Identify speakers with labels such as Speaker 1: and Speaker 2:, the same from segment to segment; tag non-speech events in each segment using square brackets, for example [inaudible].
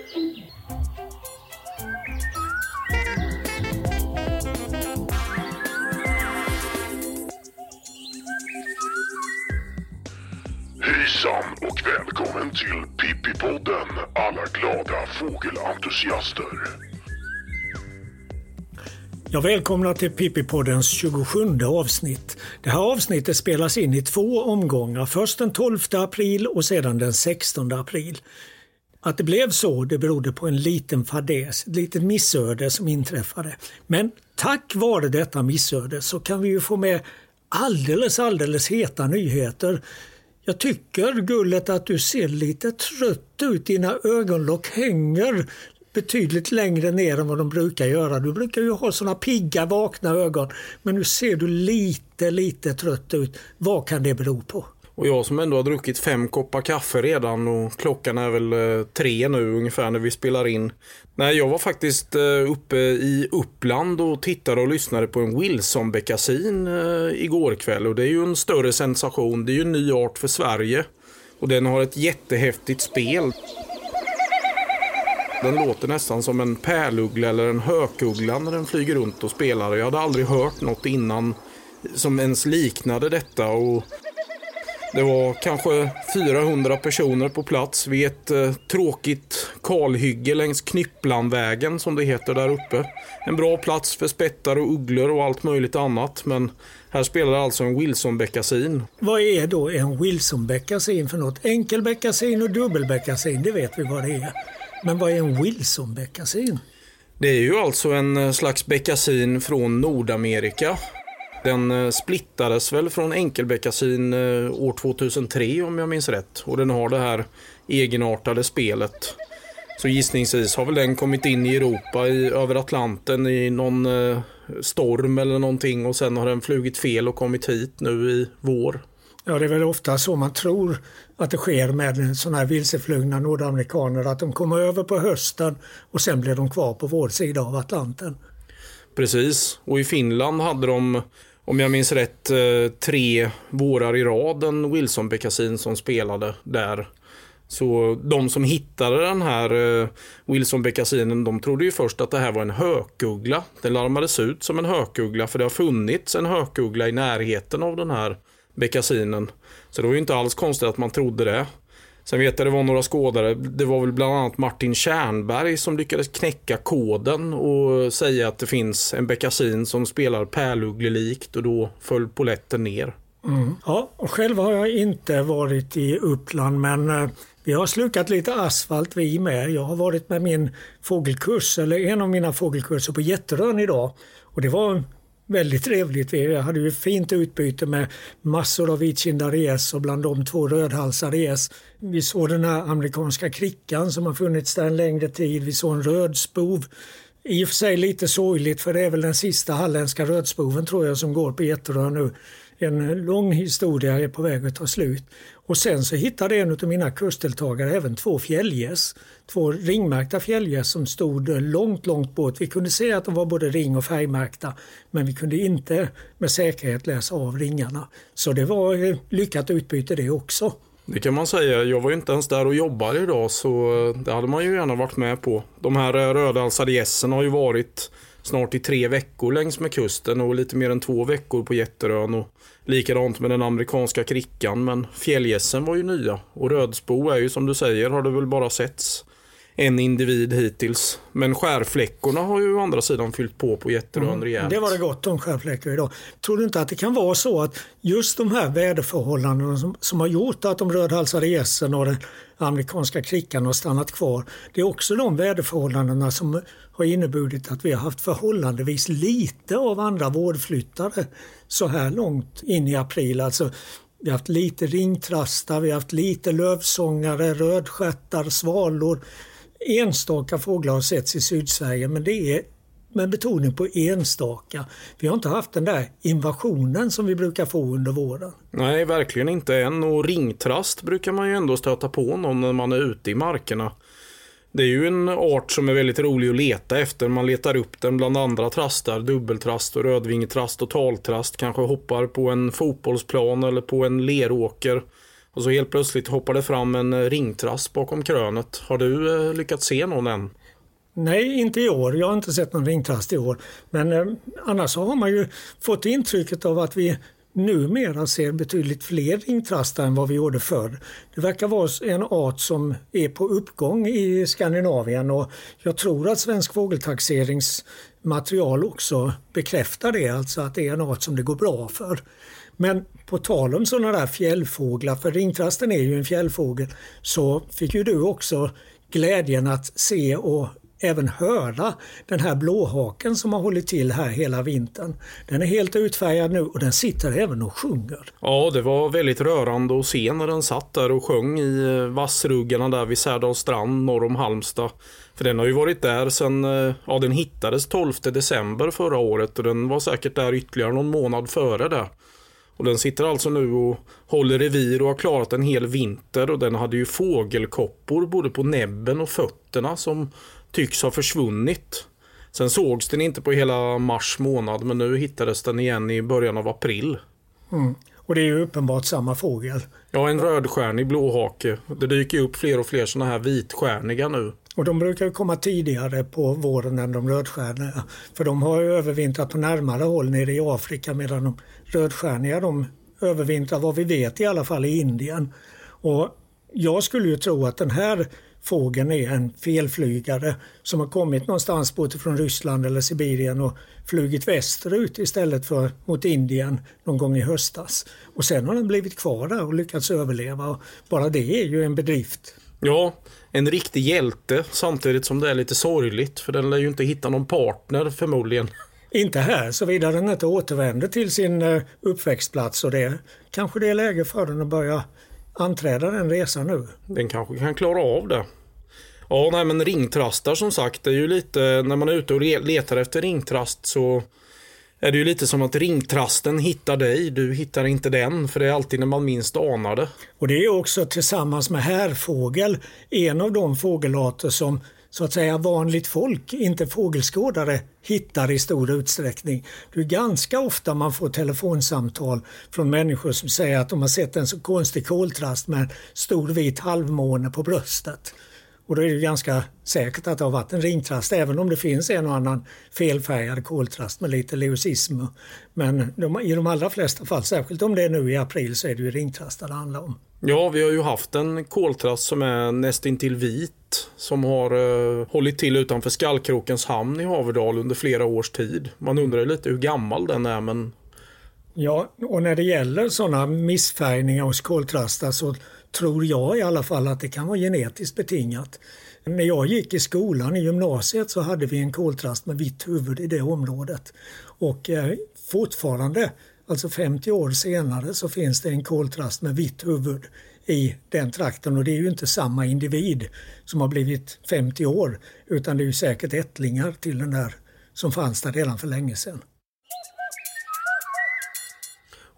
Speaker 1: Hejsan och välkommen till Pippipodden alla glada fågelentusiaster.
Speaker 2: Jag välkomnar till Pippipoddens 27 avsnitt. Det här avsnittet spelas in i två omgångar. Först den 12 april och sedan den 16 april. Att det blev så det berodde på en liten fadäs, ett litet missöde som inträffade. Men tack vare detta missöde så kan vi ju få med alldeles, alldeles heta nyheter. Jag tycker Gullet att du ser lite trött ut. Dina ögonlock hänger betydligt längre ner än vad de brukar göra. Du brukar ju ha såna pigga vakna ögon. Men nu ser du lite, lite trött ut. Vad kan det bero på?
Speaker 3: Och jag som ändå har druckit fem koppar kaffe redan och klockan är väl eh, tre nu ungefär när vi spelar in. Nej, jag var faktiskt eh, uppe i Uppland och tittade och lyssnade på en Wilson-beckasin eh, igår kväll. Och det är ju en större sensation. Det är ju en ny art för Sverige. Och den har ett jättehäftigt spel. Den låter nästan som en pärluggla eller en hökuggla när den flyger runt och spelar. Jag hade aldrig hört något innan som ens liknade detta. Och det var kanske 400 personer på plats vid ett eh, tråkigt kalhygge längs Knypplandvägen som det heter där uppe. En bra plats för spettar och ugglor och allt möjligt annat men här spelar alltså en Wilson-beckasin.
Speaker 2: Vad är då en Wilson-beckasin för något? Enkelbeckasin och dubbelbeckasin, det vet vi vad det är. Men vad är en Wilson-beckasin?
Speaker 3: Det är ju alltså en eh, slags beckasin från Nordamerika. Den eh, splittades väl från enkelbeckasin eh, år 2003 om jag minns rätt. Och den har det här egenartade spelet. Så gissningsvis har väl den kommit in i Europa i, över Atlanten i någon eh, storm eller någonting och sen har den flugit fel och kommit hit nu i vår.
Speaker 2: Ja, det är väl ofta så man tror att det sker med sådana här vilseflugna nordamerikaner, att de kommer över på hösten och sen blir de kvar på vår sida av Atlanten.
Speaker 3: Precis, och i Finland hade de, om jag minns rätt, eh, tre vårar i rad en Wilson-beckasin som spelade där. Så de som hittade den här eh, Wilson-beckasinen, de trodde ju först att det här var en hökuggla. Den larmades ut som en hökuggla för det har funnits en hökuggla i närheten av den här beckasinen. Så det var ju inte alls konstigt att man trodde det. Sen vet jag det var några skådare. Det var väl bland annat Martin Tjärnberg som lyckades knäcka koden och säga att det finns en beckasin som spelar pärlugglelikt och då föll poletten ner.
Speaker 2: Mm. Ja, och själv har jag inte varit i Uppland men eh, vi har slukat lite asfalt vi med. Jag har varit med min fågelkurs, eller en av mina fågelkurser på Jätterön idag. Och det var väldigt trevligt. Vi hade ju fint utbyte med massor av vitkindade gäss och bland de två rödhalsade gäss. Vi såg den här amerikanska krickan som har funnits där en längre tid. Vi såg en rödspov. I och för sig lite sorgligt för det är väl den sista halländska rödspoven tror jag som går på Jätterö nu. En lång historia är på väg att ta slut. Och sen så hittade en av mina kursdeltagare även två fjällgäss. Två ringmärkta fjällgäss som stod eh, långt, långt bort. Vi kunde se att de var både ring och färgmärkta men vi kunde inte med säkerhet läsa av ringarna. Så det var eh, lyckat utbyte det också.
Speaker 3: Det kan man säga. Jag var ju inte ens där och jobbade idag så eh, det hade man ju gärna varit med på. De här rödhalsade gässen har ju varit snart i tre veckor längs med kusten och lite mer än två veckor på Jätterön. Och likadant med den amerikanska krickan men fjällgässen var ju nya. Och rödspo är ju som du säger har det väl bara setts en individ hittills. Men skärfläckorna har ju å andra sidan fyllt på på Jätterön mm, rejält.
Speaker 2: Det var det gott om skärfläckar idag. Tror du inte att det kan vara så att just de här väderförhållandena som, som har gjort att de rödhalsade gässen och den amerikanska krickan har stannat kvar. Det är också de väderförhållandena som har inneburit att vi har haft förhållandevis lite av andra vårdflyttare så här långt in i april. Alltså vi har haft lite ringtrastar, vi har haft lite lövsångare, rödstjärtar, svalor. Enstaka fåglar har setts i Sydsverige men det är med betoning på enstaka. Vi har inte haft den där invasionen som vi brukar få under våren.
Speaker 3: Nej, verkligen inte än. Och ringtrast brukar man ju ändå stöta på någon när man är ute i markerna. Det är ju en art som är väldigt rolig att leta efter. Man letar upp den bland andra trastar, dubbeltrast och rödvingetrast och taltrast. Kanske hoppar på en fotbollsplan eller på en leråker. Och så helt plötsligt hoppar det fram en eh, ringtrast bakom krönet. Har du eh, lyckats se någon än?
Speaker 2: Nej, inte i år. Jag har inte sett någon ringtrast i år. Men eh, annars har man ju fått intrycket av att vi numera ser betydligt fler ringtrastar än vad vi gjorde förr. Det verkar vara en art som är på uppgång i Skandinavien och jag tror att Svensk fågeltaxeringsmaterial också bekräftar det, alltså att det är en art som det går bra för. Men på tal om sådana där fjällfåglar, för ringtrasten är ju en fjällfågel, så fick ju du också glädjen att se och även höra den här blåhaken som har hållit till här hela vintern. Den är helt utfärgad nu och den sitter även och sjunger.
Speaker 3: Ja, det var väldigt rörande att se när den satt där och sjöng i eh, vassruggarna där vid Särdals strand norr om Halmstad. För den har ju varit där sedan, eh, ja den hittades 12 december förra året och den var säkert där ytterligare någon månad före det. Och den sitter alltså nu och håller revir och har klarat en hel vinter och den hade ju fågelkoppor både på näbben och fötterna som tycks ha försvunnit. Sen sågs den inte på hela mars månad men nu hittades den igen i början av april.
Speaker 2: Mm. Och det är ju uppenbart samma fågel.
Speaker 3: Ja, en rödstjärnig blåhake. Det dyker upp fler och fler sådana här vitstjärniga nu.
Speaker 2: Och de brukar komma tidigare på våren än de rödstjärniga. För de har ju övervintrat på närmare håll nere i Afrika medan de rödstjärniga de övervintrar vad vi vet i alla fall i Indien. Och jag skulle ju tro att den här fågeln är en felflygare som har kommit någonstans bortifrån från Ryssland eller Sibirien och flugit västerut istället för mot Indien någon gång i höstas. Och sen har den blivit kvar där och lyckats överleva. Och bara det är ju en bedrift.
Speaker 3: Ja, en riktig hjälte samtidigt som det är lite sorgligt för den lär ju inte hitta någon partner förmodligen.
Speaker 2: Inte här, såvida den inte återvänder till sin eh, uppväxtplats och det kanske det är läge för den att börja anträda den resan nu.
Speaker 3: Den kanske kan klara av det. Ja, nej, men ringtrastar som sagt, det är ju lite när man är ute och letar efter ringtrast så är det ju lite som att ringtrasten hittar dig, du hittar inte den, för det är alltid när man minst anar det.
Speaker 2: Och det är också tillsammans med härfågel en av de fågelarter som så att säga vanligt folk, inte fågelskådare, hittar i stor utsträckning. Det är ganska ofta man får telefonsamtal från människor som säger att de har sett en så konstig koltrast med en stor vit halvmåne på bröstet. Och då är det ganska säkert att det har varit en ringtrast även om det finns en och annan felfärgad koltrast med lite leucism. Men de, i de allra flesta fall, särskilt om det är nu i april, så är det ju ringtrastar det handlar om.
Speaker 3: Ja, vi har ju haft en koltrast som är nästintill vit som har uh, hållit till utanför Skallkrokens hamn i Haverdal under flera års tid. Man undrar lite hur gammal den är men
Speaker 2: Ja, och när det gäller sådana missfärgningar hos koltrastar så tror jag i alla fall att det kan vara genetiskt betingat. När jag gick i skolan i gymnasiet så hade vi en koltrast med vitt huvud i det området. Och eh, fortfarande, alltså 50 år senare, så finns det en koltrast med vitt huvud i den trakten och det är ju inte samma individ som har blivit 50 år utan det är ju säkert ättlingar till den där som fanns där redan för länge sedan.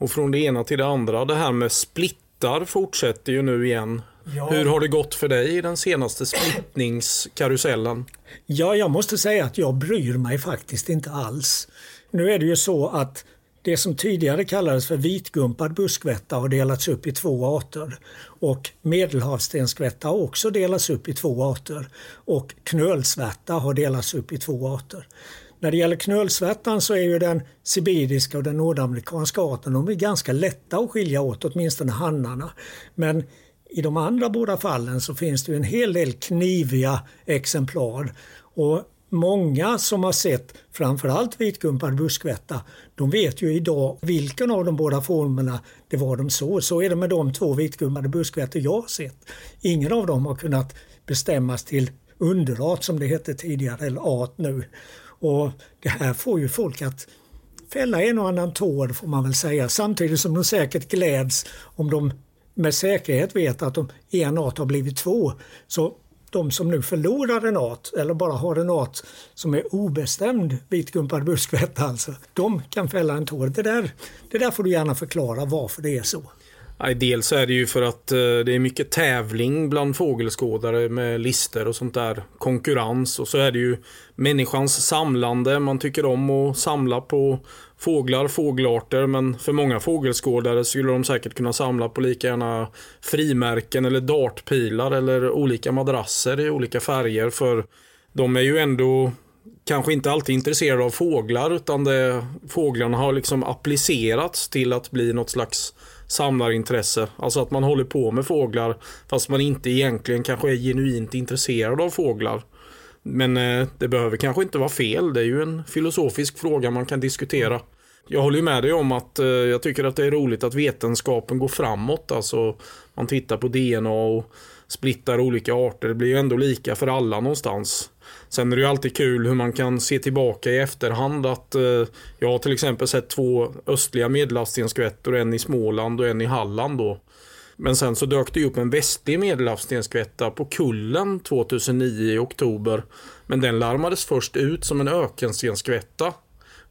Speaker 3: Och från det ena till det andra, det här med split splittar fortsätter ju nu igen. Ja. Hur har det gått för dig i den senaste splittningskarusellen?
Speaker 2: Ja, jag måste säga att jag bryr mig faktiskt inte alls. Nu är det ju så att det som tidigare kallades för vitgumpad buskvätta har delats upp i två arter. Och medelhavsstenskvätta har också delats upp i två arter. Och knölsvärta har delats upp i två arter. När det gäller knölsvärtan så är ju den sibiriska och den nordamerikanska arten de är ganska lätta att skilja åt, åtminstone hannarna. Men i de andra båda fallen så finns det en hel del kniviga exemplar. Och Många som har sett framförallt vitgumpad buskvätta, de vet ju idag vilken av de båda formerna det var de såg. Så är det med de två vitgumpade buskvättor jag har sett. Ingen av dem har kunnat bestämmas till underart som det hette tidigare, eller art nu. Och Det här får ju folk att fälla en och annan tår får man väl säga samtidigt som de säkert gläds om de med säkerhet vet att de en art har blivit två. Så de som nu förlorar en art eller bara har en art som är obestämd vitgumpad buskvätta alltså, de kan fälla en tår. Det där, det där får du gärna förklara varför det är så.
Speaker 3: Nej, dels är det ju för att eh, det är mycket tävling bland fågelskådare med lister och sånt där. Konkurrens och så är det ju människans samlande. Man tycker om att samla på fåglar, fågelarter men för många fågelskådare skulle de säkert kunna samla på lika gärna frimärken eller dartpilar eller olika madrasser i olika färger för de är ju ändå kanske inte alltid intresserade av fåglar utan det, fåglarna har liksom applicerats till att bli något slags samlarintresse. Alltså att man håller på med fåglar fast man inte egentligen kanske är genuint intresserad av fåglar. Men eh, det behöver kanske inte vara fel. Det är ju en filosofisk fråga man kan diskutera. Jag håller med dig om att eh, jag tycker att det är roligt att vetenskapen går framåt. Alltså man tittar på DNA och splittar olika arter. Det blir ju ändå lika för alla någonstans. Sen är det ju alltid kul hur man kan se tillbaka i efterhand att eh, jag har till exempel sett två östliga medelhavsstenskvättor, en i Småland och en i Halland då. Men sen så dök det upp en västlig medelhavsstenskvätta på Kullen 2009 i oktober. Men den larmades först ut som en ökenstenskvätta.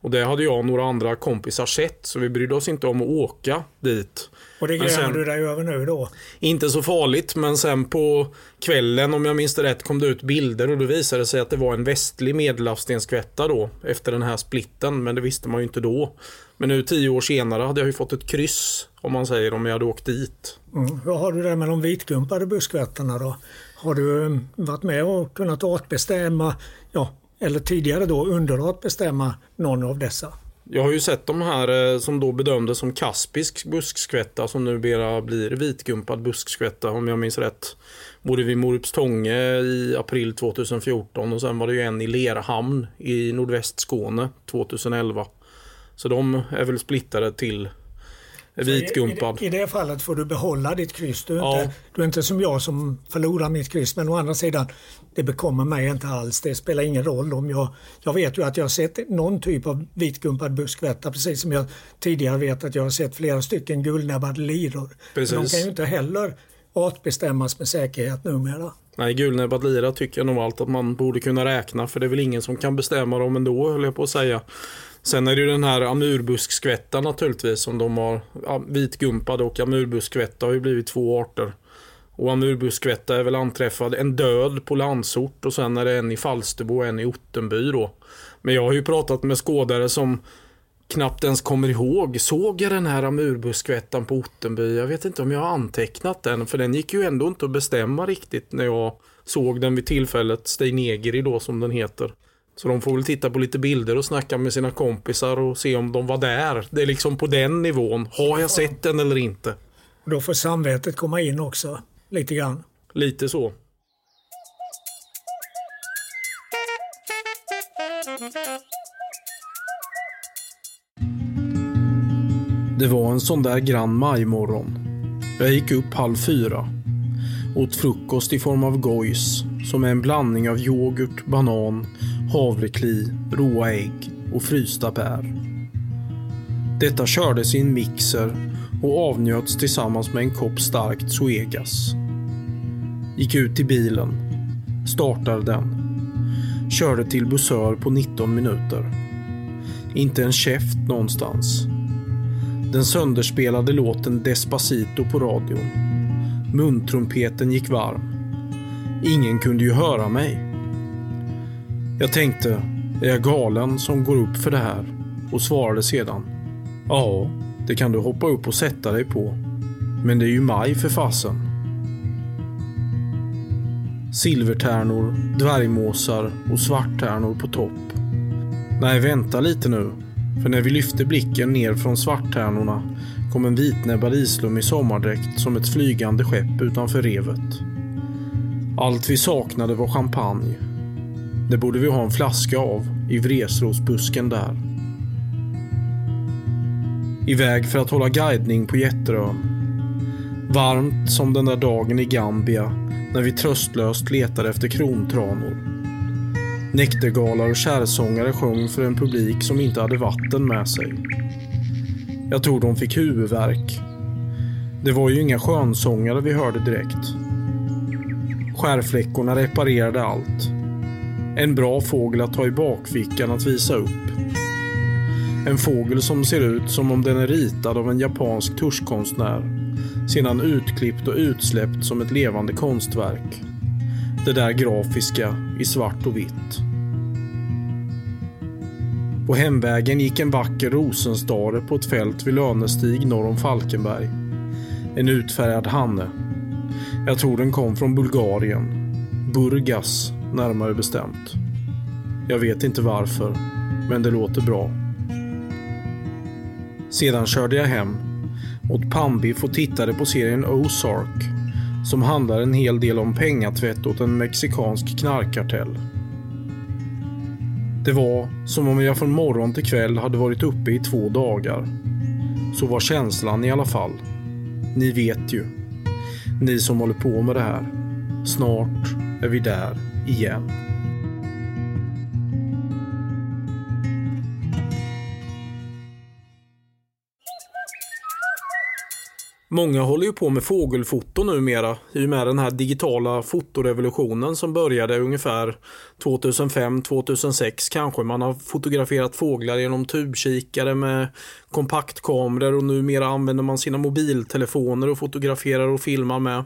Speaker 3: Och det hade jag och några andra kompisar sett så vi brydde oss inte om att åka dit.
Speaker 2: Och det grämer du dig över nu då?
Speaker 3: Inte så farligt, men sen på kvällen, om jag minns det rätt, kom det ut bilder och då visade det sig att det var en västlig medelhavsstenskvätta då, efter den här splitten, men det visste man ju inte då. Men nu tio år senare hade jag ju fått ett kryss, om man säger, om jag hade åkt dit.
Speaker 2: Mm. Hur har du det med de vitgumpade buskvättarna då? Har du mm, varit med och kunnat artbestämma, ja, eller tidigare då underartbestämma någon av dessa?
Speaker 3: Jag har ju sett de här eh, som då bedömdes som kaspisk buskskvätta som numera blir vitgumpad buskskvätta om jag minns rätt. Både vid Morupstånge i april 2014 och sen var det ju en i Lerhamn i nordväst Skåne 2011. Så de är väl splittade till vitgumpad.
Speaker 2: I, i, det fallet får du behålla ditt kryss. Du är, ja. inte, du är inte som jag som förlorar mitt kryss. Men å andra sidan, det bekommer mig inte alls. Det spelar ingen roll om jag... Jag vet ju att jag har sett någon typ av vitgumpad buskvätta precis som jag tidigare vet att jag har sett flera stycken guldnäbbade liror. Men de kan ju inte heller artbestämmas med säkerhet numera.
Speaker 3: Nej, gulnäbbad lira tycker jag nog allt att man borde kunna räkna för det är väl ingen som kan bestämma dem ändå höll jag på att säga. Sen är det ju den här amurbuskskvättan naturligtvis som de har. Vitgumpad och amurbuskskvätta har ju blivit två arter. Och amurbuskskvätta är väl anträffad en död på Landsort och sen är det en i Falsterbo och en i Ottenby då. Men jag har ju pratat med skådare som knappt ens kommer ihåg. Såg jag den här amurbuskskvättan på Ottenby? Jag vet inte om jag har antecknat den för den gick ju ändå inte att bestämma riktigt när jag såg den vid tillfället. Steinegeri då som den heter. Så de får väl titta på lite bilder och snacka med sina kompisar och se om de var där. Det är liksom på den nivån. Har jag sett den eller inte?
Speaker 2: då får samvetet komma in också, lite grann.
Speaker 3: Lite så. Det var en sån där grann majmorgon. Jag gick upp halv fyra. Åt frukost i form av gojs, som är en blandning av yoghurt, banan, havrekli, råa ägg och frysta bär. Detta kördes i en mixer och avnjöts tillsammans med en kopp starkt Zoegas. Gick ut till bilen, startade den, körde till Busör på 19 minuter. Inte en käft någonstans. Den sönderspelade låten Despacito på radion. Muntrumpeten gick varm. Ingen kunde ju höra mig. Jag tänkte, är jag galen som går upp för det här? Och svarade sedan. Ja, det kan du hoppa upp och sätta dig på. Men det är ju maj för fasen. Silvertärnor, dvärgmåsar och svarttärnor på topp. Nej, vänta lite nu. För när vi lyfte blicken ner från svarttärnorna kom en vitnäbbad islum i sommardräkt som ett flygande skepp utanför revet. Allt vi saknade var champagne det borde vi ha en flaska av i vresrosbusken där. Iväg för att hålla guidning på Jätterön. Varmt som den där dagen i Gambia när vi tröstlöst letade efter krontranor. Näktergalar och kärsångare sjöng för en publik som inte hade vatten med sig. Jag tror de fick huvudvärk. Det var ju inga skönsångare vi hörde direkt. Skärfläckorna reparerade allt. En bra fågel att ha i bakfickan att visa upp. En fågel som ser ut som om den är ritad av en japansk tuschkonstnär. Sedan utklippt och utsläppt som ett levande konstverk. Det där grafiska i svart och vitt. På hemvägen gick en vacker rosenstare på ett fält vid Lönestig norr om Falkenberg. En utfärgad hanne. Jag tror den kom från Bulgarien. Burgas, närmare bestämt. Jag vet inte varför, men det låter bra. Sedan körde jag hem, åt pannbiff och tittade på serien Ozark som handlar en hel del om pengatvätt åt en mexikansk knarkkartell. Det var som om jag från morgon till kväll hade varit uppe i två dagar. Så var känslan i alla fall. Ni vet ju. Ni som håller på med det här. Snart är vi där igen. Många håller ju på med fågelfoto numera i och med den här digitala fotorevolutionen som började ungefär 2005-2006 kanske. Man har fotograferat fåglar genom tubkikare med kompaktkameror och numera använder man sina mobiltelefoner och fotograferar och filmar med.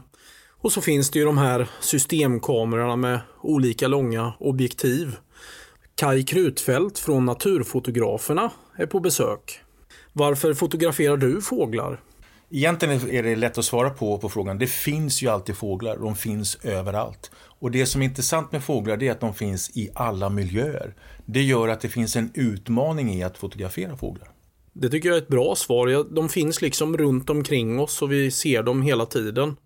Speaker 3: Och så finns det ju de här systemkamerorna med olika långa objektiv. Kai Krutfeldt från Naturfotograferna är på besök. Varför fotograferar du fåglar?
Speaker 4: Egentligen är det lätt att svara på, på frågan. Det finns ju alltid fåglar, de finns överallt. Och det som är intressant med fåglar är att de finns i alla miljöer. Det gör att det finns en utmaning i att fotografera fåglar.
Speaker 3: Det tycker jag är ett bra svar. De finns liksom runt omkring oss och vi ser dem hela tiden.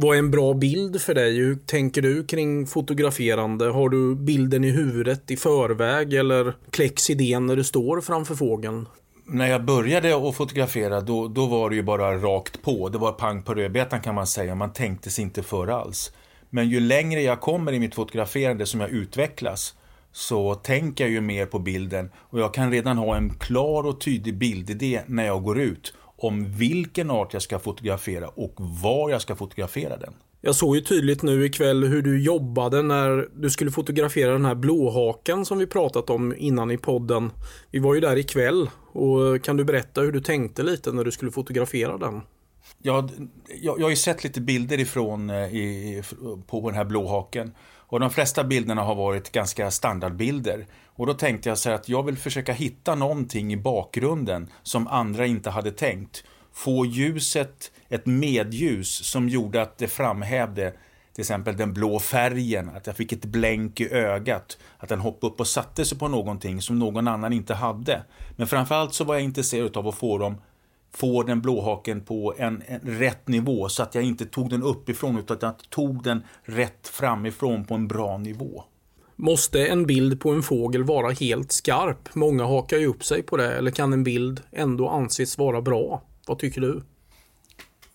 Speaker 3: Vad är en bra bild för dig? Hur tänker du kring fotograferande? Har du bilden i huvudet i förväg eller kläcks idén när du står framför fågeln?
Speaker 4: när jag började att fotografera då, då var det ju bara rakt på. Det var pang på rödbetan kan man säga. Man tänkte sig inte för alls. Men ju längre jag kommer i mitt fotograferande som jag utvecklas så tänker jag ju mer på bilden och jag kan redan ha en klar och tydlig bildidé när jag går ut om vilken art jag ska fotografera och var jag ska fotografera den.
Speaker 3: Jag såg ju tydligt nu ikväll hur du jobbade när du skulle fotografera den här blåhaken som vi pratat om innan i podden. Vi var ju där ikväll och kan du berätta hur du tänkte lite när du skulle fotografera den?
Speaker 4: Ja, jag, jag har ju sett lite bilder ifrån eh, i, på den här blåhaken. Och de flesta bilderna har varit ganska standardbilder. Och då tänkte jag så här att jag vill försöka hitta någonting i bakgrunden som andra inte hade tänkt. Få ljuset ett medljus som gjorde att det framhävde till exempel den blå färgen, att jag fick ett blänk i ögat, att den hoppade upp och satte sig på någonting som någon annan inte hade. Men framförallt så var jag intresserad av att få dem få den blåhaken på en, en, rätt nivå så att jag inte tog den uppifrån utan att jag tog den rätt framifrån på en bra nivå.
Speaker 3: Måste en bild på en fågel vara helt skarp? Många hakar ju upp sig på det. Eller kan en bild ändå anses vara bra? Vad tycker du?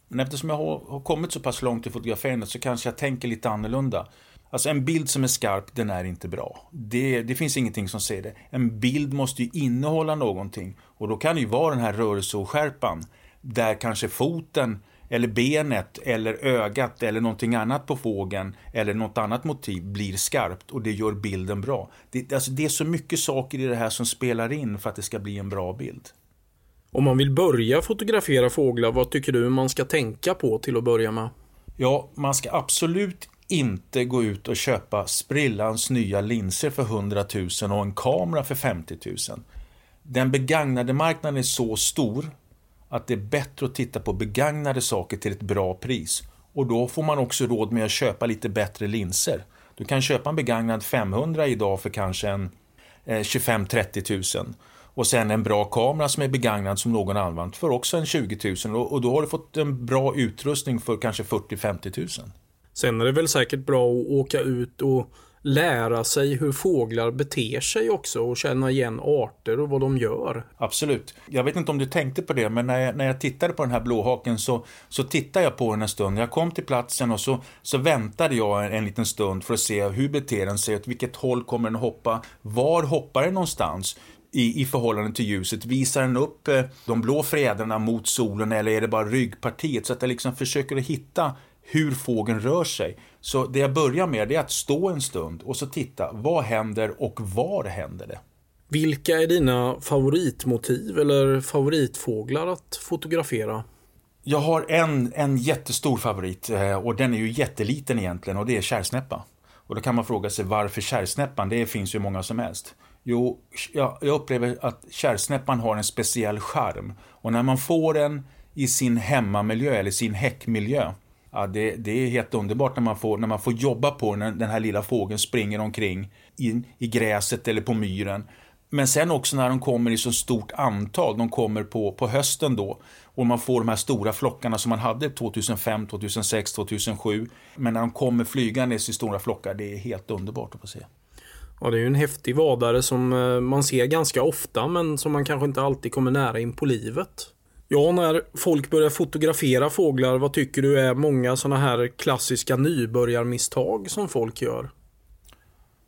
Speaker 4: Men eftersom jag har, kommit så pass långt i fotograferandet så kanske jag tänker lite annorlunda. Alltså en bild som är skarp, den är inte bra. Det, det finns ingenting som säger det. En bild måste ju innehålla någonting. Och då kan det ju vara den här rörelseoskärpan. Där kanske foten, eller benet, eller ögat eller någonting annat på fågeln eller något annat motiv blir skarpt och det gör bilden bra. Det, alltså det är så mycket saker i det här som spelar in för att det ska bli en bra bild.
Speaker 3: Om man vill börja fotografera fåglar, vad tycker du man ska tänka på till att börja med?
Speaker 4: Ja, man ska absolut inte gå ut och köpa sprillans nya linser för 100 000 och en kamera för 50 000. Den begagnade marknaden är så stor att det är bättre att titta på begagnade saker till ett bra pris. Och då får man också råd med att köpa lite bättre linser. Du kan köpa en begagnad 500 idag för kanske en eh, 25-30 000 och sen en bra kamera som är begagnad som någon använt för också en 20 000 och, då har du fått en bra utrustning för kanske 40-50 000.
Speaker 3: Sen är det väl säkert bra att åka ut och lära sig hur fåglar beter sig också och känna igen arter och vad de gör.
Speaker 4: Absolut. Jag vet inte om du tänkte på det, men när jag, när jag tittade på den här blåhaken så, så tittade jag på den en stund. Jag kom till platsen och så, så väntade jag en, en liten stund för att se hur beter den sig, åt vilket håll kommer den hoppa, var hoppar den någonstans? i, i förhållande till ljuset? Visar den upp eh, de blå fjädrarna mot solen eller är det bara ryggpartiet? Så att jag liksom försöker att hitta hur fågeln rör sig. Så det jag börjar med är att stå en stund och så titta. Vad händer och var händer det?
Speaker 3: Vilka är dina favoritmotiv eller favoritfåglar att fotografera?
Speaker 4: Jag har en, en jättestor favorit eh, och den är ju jätteliten egentligen och det är kärrsnäppa. Och då kan man fråga sig varför kärrsnäppan? Det finns ju många som helst. Jo, jag, jag upplever att kärrsnäppan har en speciell charm. Och när man får den i sin hemmamiljö eller sin häckmiljö. Ja, det, det är helt underbart när man får, när man får jobba på när den här lilla fågeln springer omkring i, i gräset eller på myren. Men sen också när de kommer i så stort antal, de kommer på, på hösten då och man får de här stora flockarna som man hade 2005, 2006, 2007. Men när de kommer flygandes i stora flockar, det är helt underbart att få se.
Speaker 3: Ja, det är ju en häftig vadare som eh, man ser ganska ofta men som man kanske inte alltid kommer nära in på livet. Ja, när folk börjar fotografera fåglar, vad tycker du är många sådana här klassiska nybörjarmisstag som folk gör?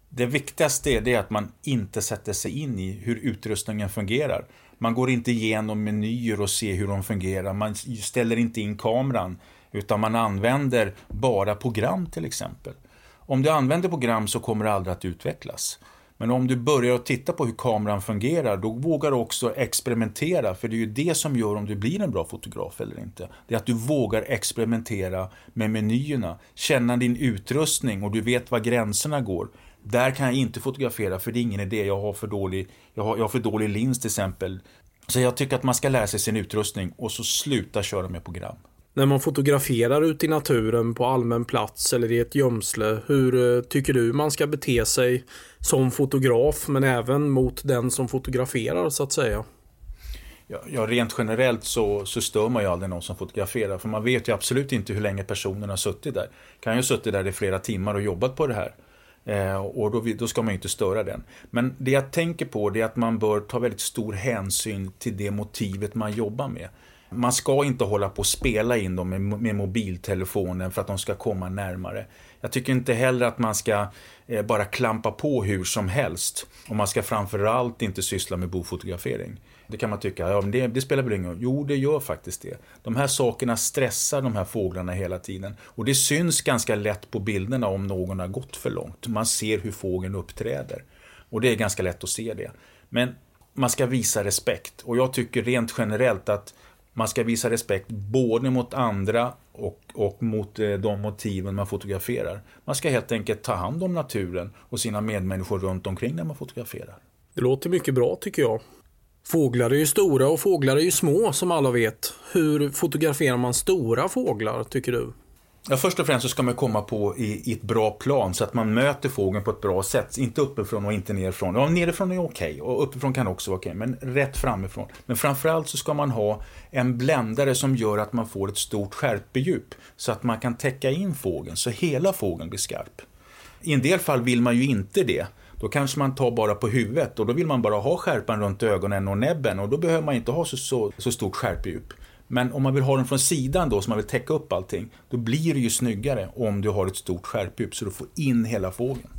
Speaker 4: Det viktigaste är det att man inte sätter sig in i hur utrustningen fungerar. Man går inte igenom menyer och ser hur de fungerar. Man ställer inte in kameran, utan man använder bara program till exempel. Om du använder program så kommer det aldrig att utvecklas. Men om du börjar att titta på hur kameran fungerar, då vågar du också experimentera. För det är ju det som gör om du blir en bra fotograf eller inte. Det är att du vågar experimentera med menyerna, känna din utrustning och du vet var gränserna går. Där kan jag inte fotografera för det är ingen idé, jag har för dålig, jag har, jag har för dålig lins till exempel. Så jag tycker att man ska lära sig sin utrustning och så sluta köra med program.
Speaker 3: När man fotograferar ute i naturen på allmän plats eller i ett gömsle, hur eh, tycker du man ska bete sig som fotograf men även mot den som fotograferar så att säga?
Speaker 4: Ja, ja, rent generellt så, så stör man ju aldrig någon som fotograferar för man vet ju absolut inte hur länge personen har suttit där. Kan ju ha suttit där i flera timmar och jobbat på det här. Eh, och då, då, ska man ju inte störa den. Men det jag tänker på är att man bör ta väldigt stor hänsyn till det motivet man jobbar med. Man ska inte hålla på och spela in dem med, med mobiltelefonen för att de ska komma närmare. Jag tycker inte heller att man ska eh, bara klampa på hur som helst. Och man ska framförallt inte syssla med bofotografering. Det kan man tycka, ja, men det, det spelar väl ingen roll. Jo, det gör faktiskt det. De här sakerna stressar de här fåglarna hela tiden. Och det syns ganska lätt på bilderna om någon har gått för långt. Man ser hur fågeln uppträder. Och det är ganska lätt att se det. Men man ska visa respekt. Och jag tycker rent generellt att man ska visa respekt både mot andra och, och mot eh, de motiven man fotograferar. Man ska helt enkelt ta hand om naturen och sina medmänniskor runt omkring när man fotograferar.
Speaker 3: Det låter mycket bra tycker jag. Fåglar är ju stora och fåglar är ju små som alla vet. Hur fotograferar man stora fåglar tycker du?
Speaker 4: Ja, först och främst så ska man komma på i, i, ett bra plan så att man möter fågeln på ett bra sätt. Inte uppifrån och inte nerifrån. Ja, nerifrån är okej okay, och uppifrån kan också vara okej, okay, men rätt framifrån. Men framförallt så ska man ha en bländare som gör att man får ett stort skärpedjup så att man kan täcka in fågeln så hela fågeln blir skarp. I en del fall vill man ju inte det. Då kanske man tar bara på huvudet och då vill man bara ha skärpan runt ögonen och näbben och då behöver man inte ha så, så, så stort skärpedjup. Men om man vill ha den från sidan då, så man vill täcka upp allting, då blir det ju snyggare om du har ett stort skärpdjup så du får in hela fågeln.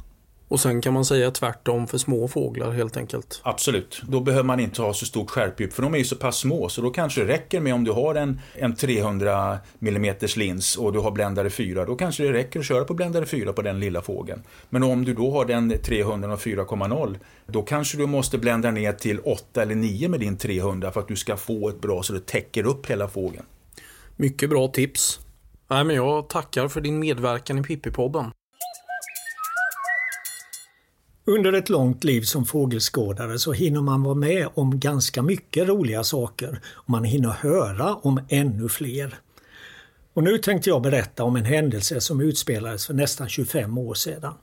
Speaker 3: Och sen kan man säga tvärtom för små fåglar helt enkelt.
Speaker 4: Absolut, då behöver man inte ha så stort skärpdjup för de är ju så pass små så då kanske det räcker med om du har en, en 300 mm lins och du har bländare 4 då kanske det räcker att köra på bländare 4 på den lilla fågeln. Men om du då har den 300 och 4,0 då kanske du måste blända ner till 8 eller 9 med din 300 för att du ska få ett bra så det täcker upp hela fågeln.
Speaker 3: Mycket bra tips. Nej, men jag tackar för din medverkan i Pippi-podden.
Speaker 2: Under ett långt liv som fågelskådare så hinner man vara med om ganska mycket roliga saker och man hinner höra om ännu fler. Och nu tänkte jag berätta om en händelse som utspelades för nästan 25 år sedan.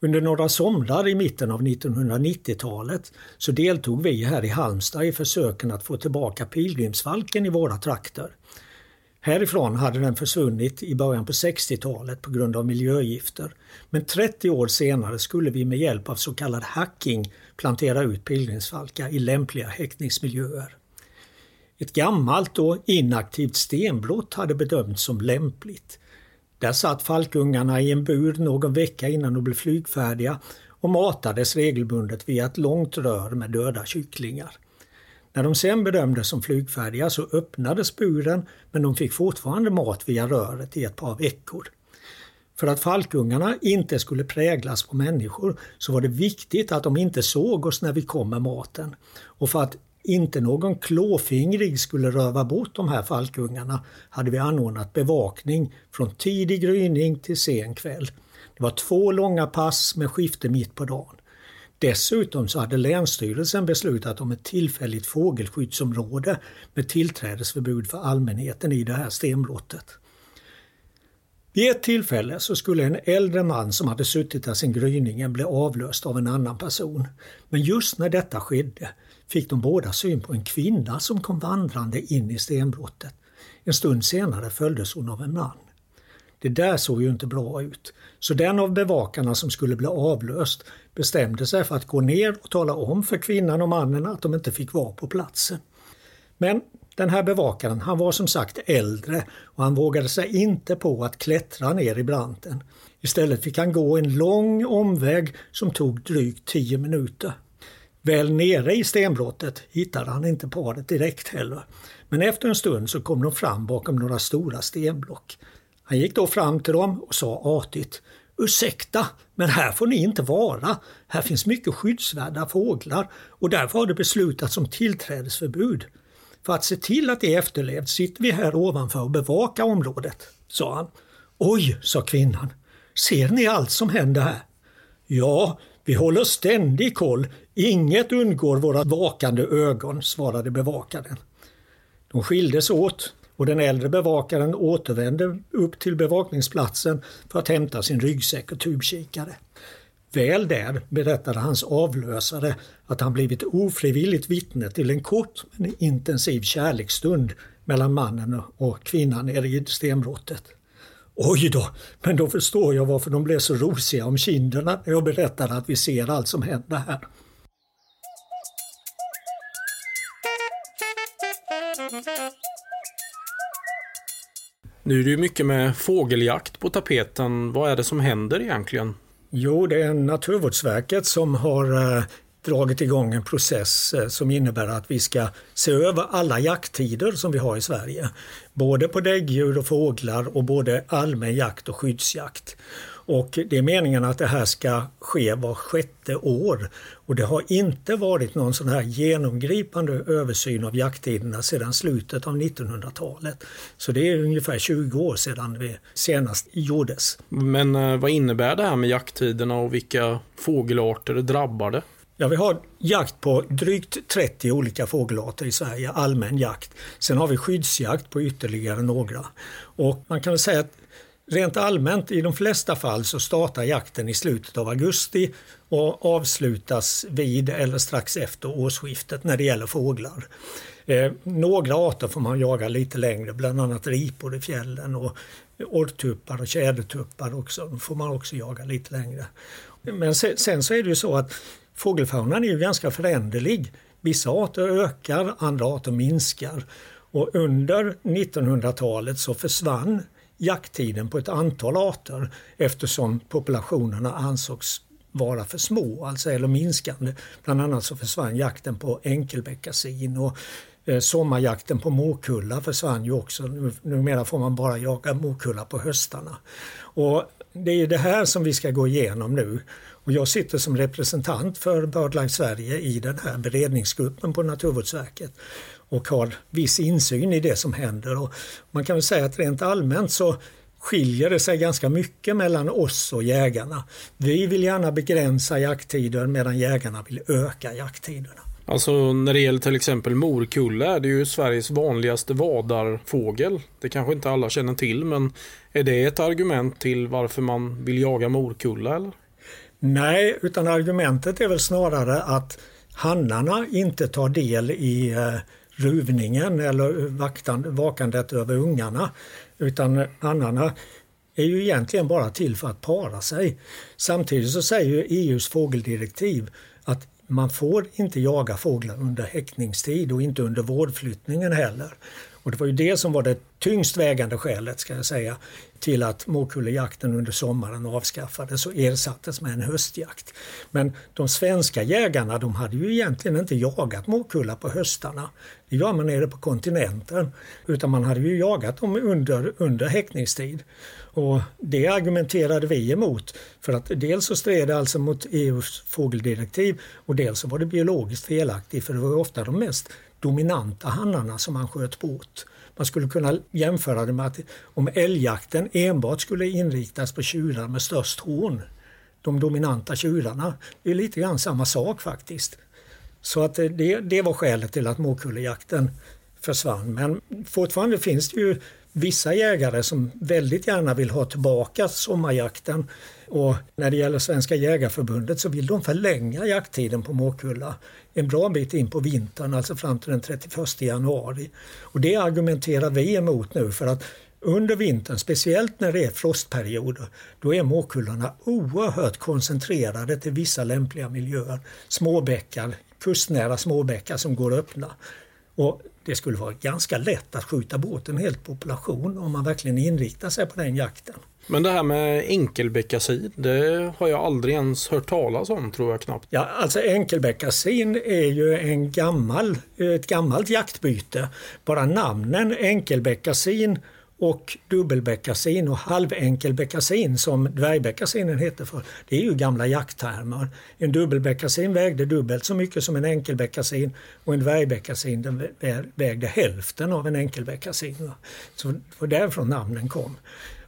Speaker 2: Under några somrar i mitten av 1990-talet så deltog vi här i Halmstad i försöken att få tillbaka pilgrimsfalken i våra trakter. Härifrån hade den försvunnit i början på 60-talet på grund av miljögifter. Men 30 år senare skulle vi med hjälp av så kallad hacking plantera ut pilgrimsfalkar i lämpliga häckningsmiljöer. Ett gammalt och inaktivt stenbrott hade bedömts som lämpligt. Där satt falkungarna i en bur någon vecka innan de blev flygfärdiga och matades regelbundet via ett långt rör med döda kycklingar. När de sen bedömdes som flygfärdiga så öppnades buren men de fick fortfarande mat via röret i ett par veckor. För att falkungarna inte skulle präglas på människor så var det viktigt att de inte såg oss när vi kom med maten. Och för att inte någon klåfingrig skulle röva bort de här falkungarna hade vi anordnat bevakning från tidig gryning till sen kväll. Det var två långa pass med skifte mitt på dagen. Dessutom så hade Länsstyrelsen beslutat om ett tillfälligt fågelskyddsområde med tillträdesförbud för allmänheten i det här stenbrottet. Vid ett tillfälle så skulle en äldre man som hade suttit där sedan gryningen bli avlöst av en annan person. Men just när detta skedde fick de båda syn på en kvinna som kom vandrande in i stenbrottet. En stund senare följdes hon av en man. Det där såg ju inte bra ut. Så den av bevakarna som skulle bli avlöst bestämde sig för att gå ner och tala om för kvinnan och mannen att de inte fick vara på platsen. Men den här bevakaren, han var som sagt äldre och han vågade sig inte på att klättra ner i branten. Istället fick han gå en lång omväg som tog drygt 10 minuter. Väl nere i stenbrottet hittade han inte paret direkt heller. Men efter en stund så kom de fram bakom några stora stenblock. Han gick då fram till dem och sa artigt Ursäkta, men här får ni inte vara. Här finns mycket skyddsvärda fåglar och därför har det beslutats om tillträdesförbud. För att se till att det efterlevs sitter vi här ovanför och bevakar området, sa han. Oj, sa kvinnan. Ser ni allt som händer här? Ja, vi håller ständig koll. Inget undgår våra vakande ögon, svarade bevakaren. De skildes åt och den äldre bevakaren återvände upp till bevakningsplatsen för att hämta sin ryggsäck och tubkikare. Väl där berättade hans avlösare att han blivit ofrivilligt vittne till en kort men intensiv kärleksstund mellan mannen och kvinnan nere i stenbrottet. Oj då, men då förstår jag varför de blev så rosiga om kinderna när jag berättade att vi ser allt som händer här.
Speaker 3: Nu är det ju mycket med fågeljakt på tapeten. Vad är det som händer egentligen?
Speaker 2: Jo, det är Naturvårdsverket som har eh, dragit igång en process eh, som innebär att vi ska se över alla jakttider som vi har i Sverige. Både på däggdjur och fåglar och både allmän jakt och skyddsjakt. Och det är meningen att det här ska ske var sjätte år. Och det har inte varit någon sån här genomgripande översyn av jakttiderna sedan slutet av 1900-talet. Så det är ungefär 20 år sedan det senast gjordes.
Speaker 3: Men eh, vad innebär det här med jakttiderna och vilka fågelarter drabbar det?
Speaker 2: Ja, vi har jakt på drygt 30 olika fågelarter i Sverige, allmän jakt. Sen har vi skyddsjakt på ytterligare några. Och man kan säga att Rent allmänt i de flesta fall så startar jakten i slutet av augusti och avslutas vid eller strax efter årsskiftet när det gäller fåglar. Eh, några arter får man jaga lite längre, bland annat ripor i fjällen och orrtuppar och tjädertuppar också. De får man också jaga lite längre. Men sen, sen så är det ju så att fågelfaunan är ju ganska föränderlig. Vissa arter ökar, andra arter minskar. Och under 1900-talet så försvann jakttiden på ett antal arter eftersom populationerna ansågs vara för små, alltså eller minskande. Bland annat så försvann jakten på enkelbeckasin och eh, sommarjakten på morkulla försvann ju också. Numera får man bara jaga morkulla på höstarna. Och det är det här som vi ska gå igenom nu. Och jag sitter som representant för BirdLife Sverige i den här beredningsgruppen på Naturvårdsverket och har viss insyn i det som händer. Och man kan väl säga att rent allmänt så skiljer det sig ganska mycket mellan oss och jägarna. Vi vill gärna begränsa jakttider medan jägarna vill öka jakttiderna.
Speaker 3: Alltså när det gäller till exempel morkulla är det ju Sveriges vanligaste vadarfågel. Det kanske inte alla känner till men är det ett argument till varför man vill jaga morkulla eller?
Speaker 2: Nej, utan argumentet är väl snarare att hannarna inte tar del i eh, ruvningen eller vaktan, vakandet över ungarna. Utan hannarna är ju egentligen bara till för att para sig. Samtidigt så säger EUs fågeldirektiv att man får inte jaga fåglar under häckningstid och inte under vårdflyttningen heller. Och det var ju det som var det tyngst vägande skälet ska jag säga till att morkullejakten under sommaren avskaffades och ersattes med en höstjakt. Men de svenska jägarna de hade ju egentligen inte jagat morkulla på höstarna. Det gör man nere på kontinenten. Utan man hade ju jagat dem under, under häckningstid. Och det argumenterade vi emot för att dels så stred det alltså mot EUs fågeldirektiv och dels så var det biologiskt felaktigt för det var ofta de mest dominanta hannarna som man sköt bort. Man skulle kunna jämföra det med att om älgjakten enbart skulle inriktas på tjurar med störst horn, de dominanta tjurarna, det är lite grann samma sak faktiskt. Så att det, det var skälet till att morkullejakten försvann. Men fortfarande finns det ju vissa jägare som väldigt gärna vill ha tillbaka sommarjakten. Och när det gäller Svenska jägarförbundet så vill de förlänga jakttiden på Måkulla en bra bit in på vintern, alltså fram till den 31 januari. Och det argumenterar vi emot nu för att under vintern, speciellt när det är frostperioder, då är måkullarna oerhört koncentrerade till vissa lämpliga miljöer. Småbäckar, kustnära småbäckar som går att öppna. Och det skulle vara ganska lätt att skjuta bort en hel population om man verkligen inriktar sig på den jakten.
Speaker 3: Men det här med enkelbeckasin, det har jag aldrig ens hört talas om tror jag knappt.
Speaker 2: Ja, alltså enkelbeckasin är ju en gammal, ett gammalt jaktbyte. Bara namnen enkelbeckasin och dubbelbeckasin och halvenkelbeckasin som dvärgbeckasinen heter för. Det är ju gamla jakttermer. En dubbelbeckasin vägde dubbelt så mycket som en enkelbeckasin och en dvärgbeckasin vägde hälften av en enkelbeckasin. Så det var därifrån namnen kom.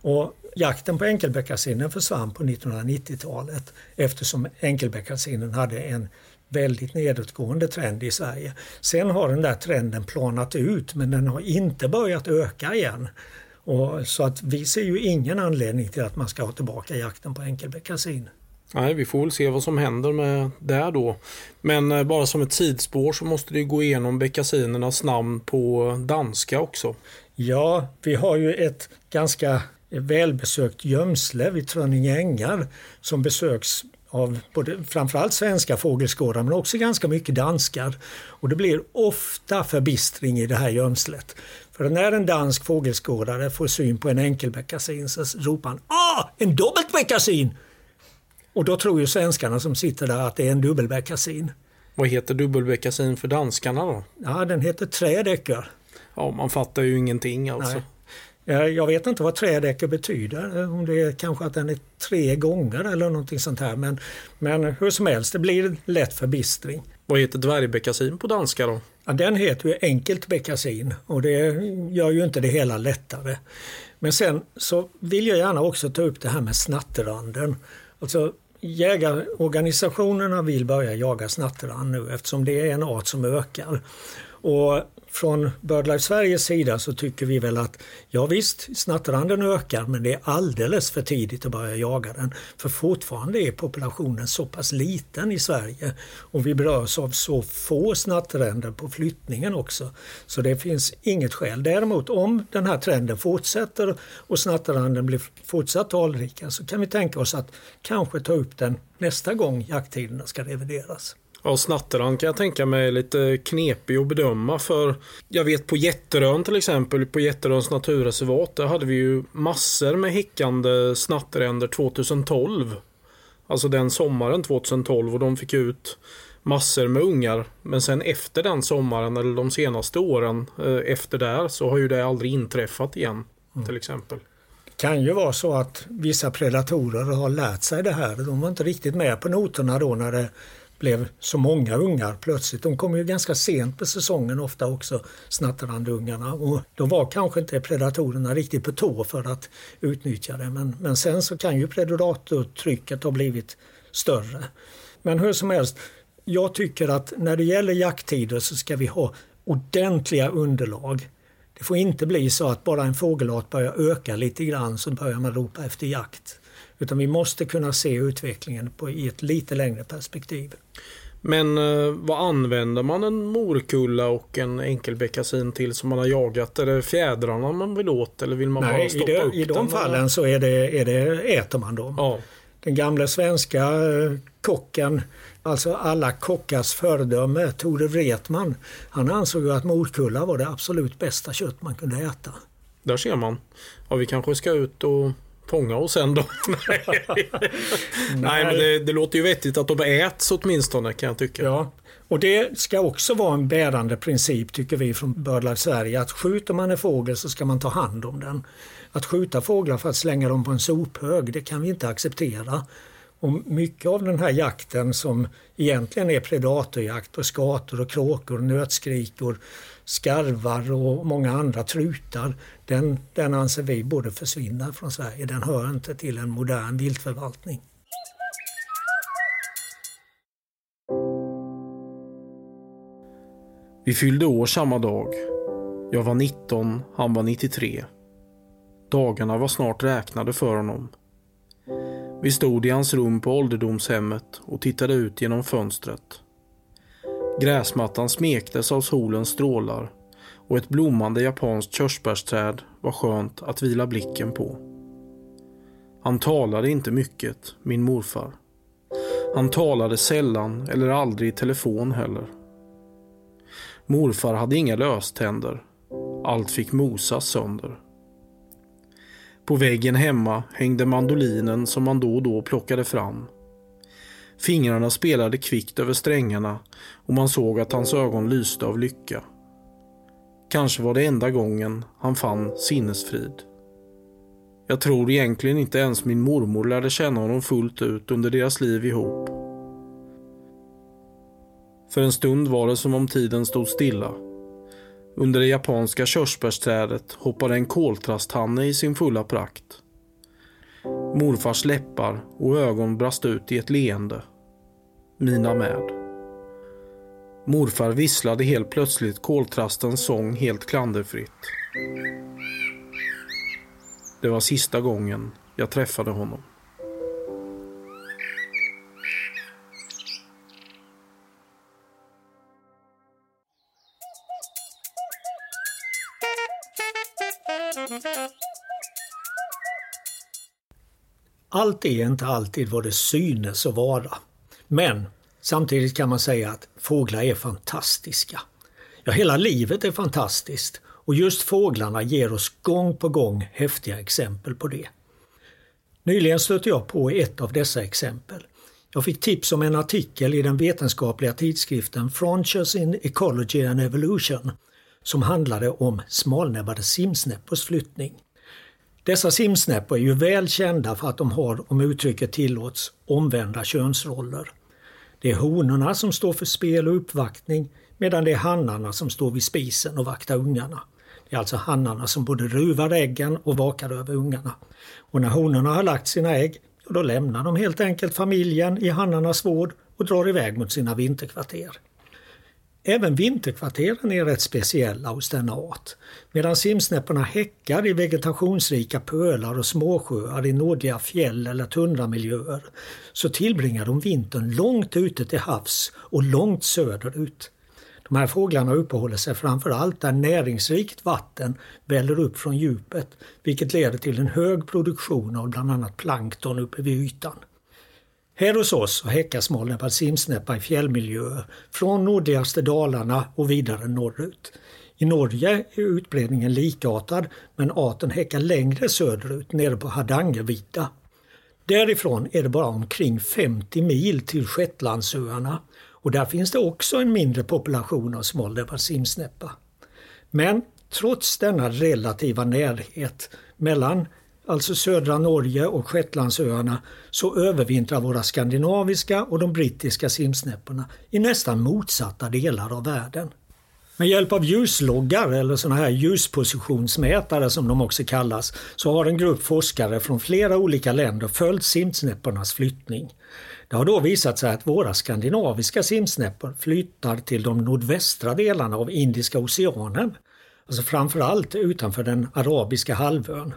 Speaker 2: Och jakten på enkelbeckasinen försvann på 1990-talet eftersom enkelbeckasinen hade en väldigt nedåtgående trend i Sverige. Sen har den där trenden planat ut men den har inte börjat öka igen. Och så att vi ser ju ingen anledning till att man ska ha tillbaka jakten på enkelbeckasin.
Speaker 3: Nej, vi får väl se vad som händer med det då. Men eh, bara som ett tidsspår så måste det gå igenom beckasinernas namn på danska också.
Speaker 2: Ja, vi har ju ett ganska välbesökt gömsle vid Trönninge ängar som besöks av både, framförallt svenska fågelskådare men också ganska mycket danskar. Och det blir ofta förbistring i det här gömslet. För när en dansk fågelskådare får syn på en enkelbeckasin så ropar han ”Ah, en dubbelbeckasin!” Och då tror ju svenskarna som sitter där att det är en dubbelbeckasin.
Speaker 3: Vad heter dubbelbeckasin för danskarna då?
Speaker 2: Ja, den heter trädäckar.
Speaker 3: Ja, man fattar ju ingenting alltså. Nej.
Speaker 2: Jag vet inte vad trädäcke betyder, om det är kanske att den är tre gånger eller någonting sånt här. Men, men hur som helst, det blir lätt förbistring.
Speaker 3: Vad heter dvärgbeckasin på danska då?
Speaker 2: Ja, den heter ju enkelt beckasin och det gör ju inte det hela lättare. Men sen så vill jag gärna också ta upp det här med snatteranden. Alltså jägarorganisationerna vill börja jaga snatterand nu eftersom det är en art som ökar. Och från BirdLife Sveriges sida så tycker vi väl att ja visst, snattranden ökar men det är alldeles för tidigt att börja jaga den. För fortfarande är populationen så pass liten i Sverige och vi berörs av så få snattränder på flyttningen också. Så det finns inget skäl. Däremot om den här trenden fortsätter och snattranden blir fortsatt talrika så kan vi tänka oss att kanske ta upp den nästa gång jakttiderna ska revideras.
Speaker 3: Ja, snatteran kan jag tänka mig är lite knepig att bedöma för jag vet på Jätterön till exempel, på Jätteröns naturreservat, där hade vi ju massor med häckande snatteränder 2012. Alltså den sommaren 2012 och de fick ut massor med ungar. Men sen efter den sommaren eller de senaste åren eh, efter där så har ju det aldrig inträffat igen. Mm. Till exempel.
Speaker 2: Det kan ju vara så att vissa predatorer har lärt sig det här. De var inte riktigt med på noterna då när det blev så många ungar plötsligt. De kom ju ganska sent på säsongen ofta också, snatterandungarna. Och då var kanske inte predatorerna riktigt på tå för att utnyttja det. Men, men sen så kan ju predatortrycket ha blivit större. Men hur som helst, jag tycker att när det gäller jakttider så ska vi ha ordentliga underlag. Det får inte bli så att bara en fågelart börjar öka lite grann så börjar man ropa efter jakt. Utan vi måste kunna se utvecklingen på, i ett lite längre perspektiv.
Speaker 3: Men eh, vad använder man en morkulla och en enkelbeckasin till som man har jagat? Är det fjädrarna man vill åt eller vill man
Speaker 2: Nej,
Speaker 3: bara stoppa
Speaker 2: i, det,
Speaker 3: upp
Speaker 2: i de
Speaker 3: den?
Speaker 2: fallen så är det, är det, äter man dem.
Speaker 3: Ja.
Speaker 2: Den gamla svenska eh, kocken, alltså alla kockars föredöme, Tore Wretman, han ansåg att morkulla var det absolut bästa kött man kunde äta.
Speaker 3: Där ser man. Ja, vi kanske ska ut och fånga oss sen då. [laughs] Nej, men det, det, låter ju vettigt att de äts åtminstone kan jag tycka.
Speaker 2: Ja, och det ska också vara en bärande princip tycker vi från BirdLife Sverige att skjuter man en fågel så ska man ta hand om den. Att skjuta fåglar för att slänga dem på en sophög, det kan vi inte acceptera. Och mycket av den här jakten som egentligen är predatorjakt på skator och kråkor, nötskrikor, skarvar och många andra trutar, den, den anser vi borde försvinna från Sverige. Den hör inte till en modern viltförvaltning.
Speaker 3: Vi fyllde år samma dag. Jag var 19, han var 93. Dagarna var snart räknade för honom. Vi stod i hans rum på ålderdomshemmet och tittade ut genom fönstret. Gräsmattan smektes av solens strålar och ett blommande japanskt körsbärsträd var skönt att vila blicken på. Han talade inte mycket, min morfar. Han talade sällan eller aldrig i telefon heller. Morfar hade inga löständer. Allt fick mosas sönder. På väggen hemma hängde mandolinen som man då och då plockade fram. Fingrarna spelade kvickt över strängarna och man såg att hans ögon lyste av lycka. Kanske var det enda gången han fann sinnesfrid. Jag tror egentligen inte ens min mormor lärde känna honom fullt ut under deras liv ihop. För en stund var det som om tiden stod stilla. Under det japanska körsbärsträdet hoppade en koltrasthanne i sin fulla prakt. Morfars läppar och ögon brast ut i ett leende. Mina med. Morfar visslade helt plötsligt koltrastens sång helt klanderfritt. Det var sista gången jag träffade honom.
Speaker 2: Allt är inte alltid vad det synes att vara. Men samtidigt kan man säga att fåglar är fantastiska. Ja, hela livet är fantastiskt och just fåglarna ger oss gång på gång häftiga exempel på det. Nyligen stötte jag på ett av dessa exempel. Jag fick tips om en artikel i den vetenskapliga tidskriften Frontiers in Ecology and Evolution som handlade om smalnäbbade simsnäppors flyttning. Dessa simsnäppor är ju väl kända för att de har, om uttrycket tillåts, omvända könsroller. Det är honorna som står för spel och uppvaktning medan det är hannarna som står vid spisen och vaktar ungarna. Det är alltså hannarna som både ruvar äggen och vakar över ungarna. Och när honorna har lagt sina ägg, då lämnar de helt enkelt familjen i hannarnas vård och drar iväg mot sina vinterkvarter. Även vinterkvarteren är rätt speciella hos denna art. Medan simsnäpporna häckar i vegetationsrika pölar och småsjöar i nordliga fjäll eller tundramiljöer så tillbringar de vintern långt ute till havs och långt söderut. De här fåglarna uppehåller sig framför allt där näringsrikt vatten väller upp från djupet vilket leder till en hög produktion av bland annat plankton uppe vid ytan. Här hos oss häckar varit simsnäppa i fjällmiljöer från nordligaste Dalarna och vidare norrut. I Norge är utbredningen likartad men arten häckar längre söderut nere på Hardangervidda. Därifrån är det bara omkring 50 mil till Shetlandsöarna och där finns det också en mindre population av smalnäbbad simsnäppa. Men trots denna relativa närhet mellan alltså södra Norge och Shetlandsöarna, så övervintrar våra skandinaviska och de brittiska simsnäpporna i nästan motsatta delar av världen. Med hjälp av ljusloggar eller sådana här ljuspositionsmätare som de också kallas så har en grupp forskare från flera olika länder följt simsnäppornas flyttning. Det har då visat sig att våra skandinaviska simsnäppor flyttar till de nordvästra delarna av Indiska oceanen. Alltså framförallt utanför den arabiska halvön.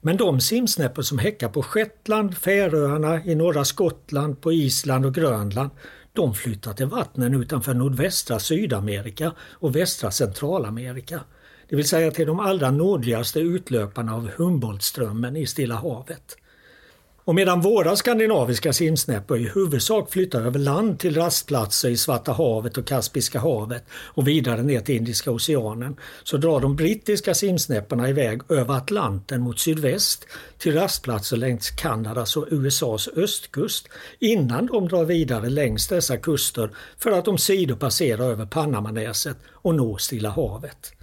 Speaker 2: Men de simsnäppor som häckar på Shetland, Färöarna, i norra Skottland, på Island och Grönland, de flyttar till vattnen utanför nordvästra Sydamerika och västra Centralamerika. Det vill säga till de allra nordligaste utlöparna av Humboldtströmmen i Stilla havet. Och medan våra skandinaviska simsnäppor i huvudsak flyttar över land till rastplatser i Svarta havet och Kaspiska havet och vidare ner till Indiska oceanen så drar de brittiska simsnäpporna iväg över Atlanten mot sydväst till rastplatser längs Kanadas och USAs östkust innan de drar vidare längs dessa kuster för att omsider passera över Panamanäset och nå Stilla havet.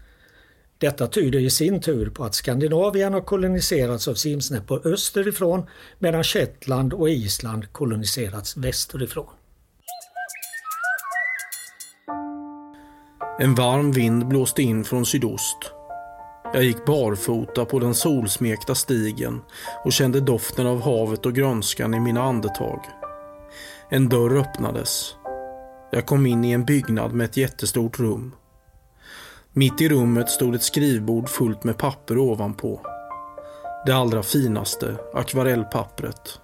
Speaker 2: Detta tyder i sin tur på att Skandinavien har koloniserats av simsnäppor österifrån medan Shetland och Island koloniserats västerifrån.
Speaker 3: En varm vind blåste in från sydost. Jag gick barfota på den solsmekta stigen och kände doften av havet och grönskan i mina andetag. En dörr öppnades. Jag kom in i en byggnad med ett jättestort rum. Mitt i rummet stod ett skrivbord fullt med papper ovanpå. Det allra finaste akvarellpappret.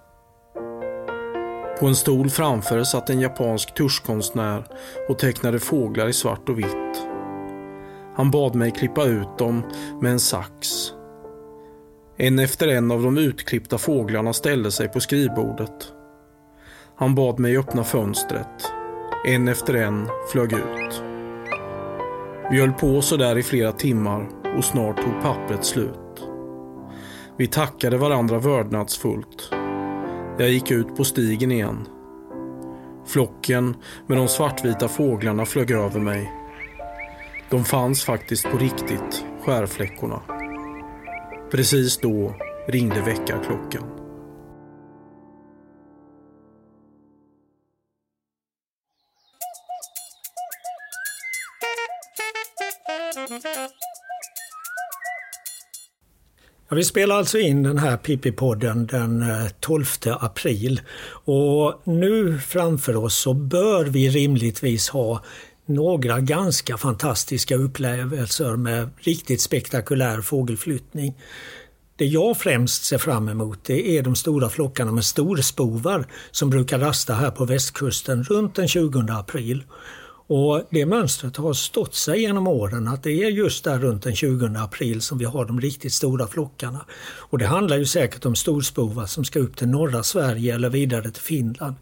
Speaker 3: På en stol framför satt en japansk tuschkonstnär och tecknade fåglar i svart och vitt. Han bad mig klippa ut dem med en sax. En efter en av de utklippta fåglarna ställde sig på skrivbordet. Han bad mig öppna fönstret. En efter en flög ut. Vi höll på så där i flera timmar och snart tog pappret slut. Vi tackade varandra vördnadsfullt. Jag gick ut på stigen igen. Flocken med de svartvita fåglarna flög över mig. De fanns faktiskt på riktigt, skärfläckorna. Precis då ringde väckarklockan.
Speaker 2: Ja, vi spelar alltså in den här Pippi-podden den eh, 12 april och nu framför oss så bör vi rimligtvis ha några ganska fantastiska upplevelser med riktigt spektakulär fågelflyttning. Det jag främst ser fram emot det är de stora flockarna med storspovar som brukar rasta här på västkusten runt den 20 april. Och Det mönstret har stått sig genom åren att det är just där runt den 20 april som vi har de riktigt stora flockarna. Och Det handlar ju säkert om storspovar som ska upp till norra Sverige eller vidare till Finland.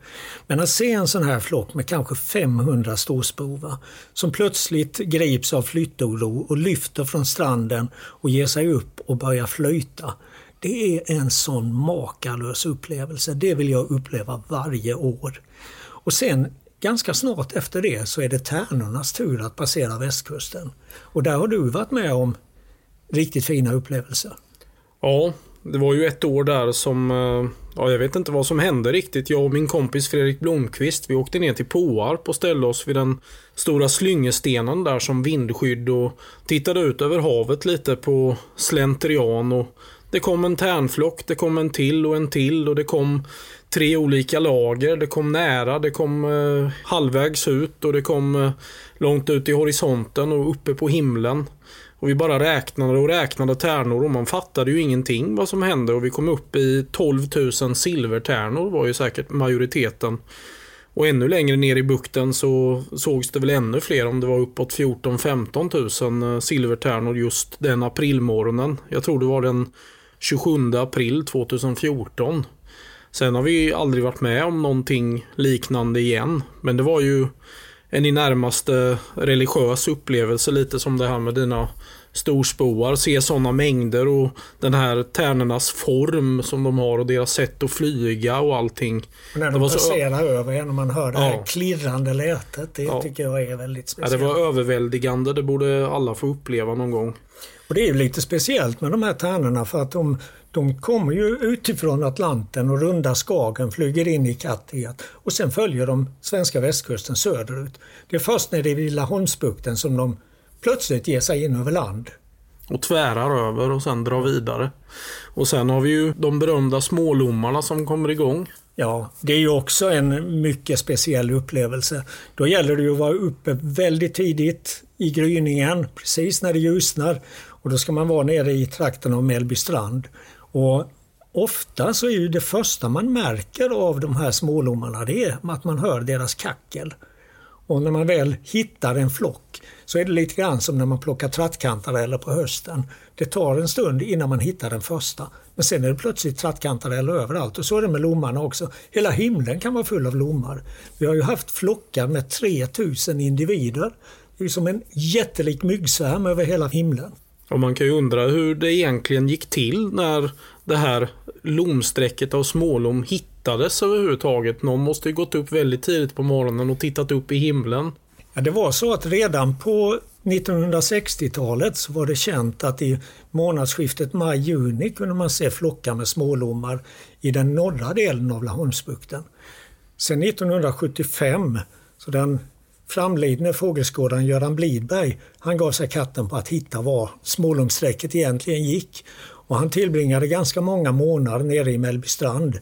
Speaker 2: Men att se en sån här flock med kanske 500 storspovar som plötsligt grips av flyttoro och lyfter från stranden och ger sig upp och börjar flöjta. Det är en sån makalös upplevelse. Det vill jag uppleva varje år. Och sen Ganska snart efter det så är det tärnornas tur att passera västkusten. Och där har du varit med om riktigt fina upplevelser.
Speaker 3: Ja, det var ju ett år där som, eh, ja jag vet inte vad som hände riktigt. Jag och min kompis Fredrik Blomqvist, vi åkte ner till Påarp och ställde oss vid den stora slyngestenen där som vindskydd och tittade ut över havet lite på slentrian och det kom en tärnflock, det kom en till och en till och det kom tre olika lager. Det kom nära, det kom eh, halvvägs ut och det kom eh, långt ut i horisonten och uppe på himlen. Och vi bara räknade och räknade tärnor och man fattade ju ingenting vad som hände och vi kom upp i 12 000 silvertärnor var ju säkert majoriteten. Och ännu längre ner i bukten så sågs det väl ännu fler om det var uppåt 14-15 000 eh, silvertärnor just den aprilmorgonen. Jag tror det var den 27 april 2014. Sen har vi aldrig varit med om någonting liknande igen. Men det var ju en i närmaste religiös upplevelse lite som det här med dina storspoar. Se sådana mängder och den här tärnornas form som de har och deras sätt att flyga och allting.
Speaker 2: Och när de passerar så... över en och man hör det ja. här klirrande lätet. Det ja. tycker jag är väldigt speciellt.
Speaker 3: Ja, det var överväldigande. Det borde alla få uppleva någon gång.
Speaker 2: Och Det är ju lite speciellt med de här tärnorna för att de de kommer ju utifrån Atlanten och rundar Skagen, flyger in i Kattegatt och sen följer de svenska västkusten söderut. Det är först när det är vid Laholmsbukten som de plötsligt ger sig in över land.
Speaker 3: Och tvärar över och sen drar vidare. Och sen har vi ju de berömda smålommarna som kommer igång.
Speaker 2: Ja, det är ju också en mycket speciell upplevelse. Då gäller det ju att vara uppe väldigt tidigt i gryningen, precis när det ljusnar. Och då ska man vara nere i trakten av Mellbystrand. Och ofta så är ju det första man märker av de här smålommarna det är att man hör deras kackel. Och när man väl hittar en flock så är det lite grann som när man plockar trattkantareller på hösten. Det tar en stund innan man hittar den första. Men sen är det plötsligt trattkantareller överallt och så är det med lommarna också. Hela himlen kan vara full av lommar. Vi har ju haft flockar med 3000 individer. Det är som en jättelik myggsvärm över hela himlen.
Speaker 3: Och man kan ju undra hur det egentligen gick till när det här lomsträcket av smålom hittades överhuvudtaget. Någon måste ju gått upp väldigt tidigt på morgonen och tittat upp i himlen.
Speaker 2: Ja, det var så att redan på 1960-talet så var det känt att i månadsskiftet maj-juni kunde man se flockar med smålommar i den norra delen av Laholmsbukten. Sen 1975, så den framlidne fågelskådaren Göran Blidberg, han gav sig katten på att hitta var Smålumsträcket egentligen gick. Och han tillbringade ganska många månader nere i Mellbystrand.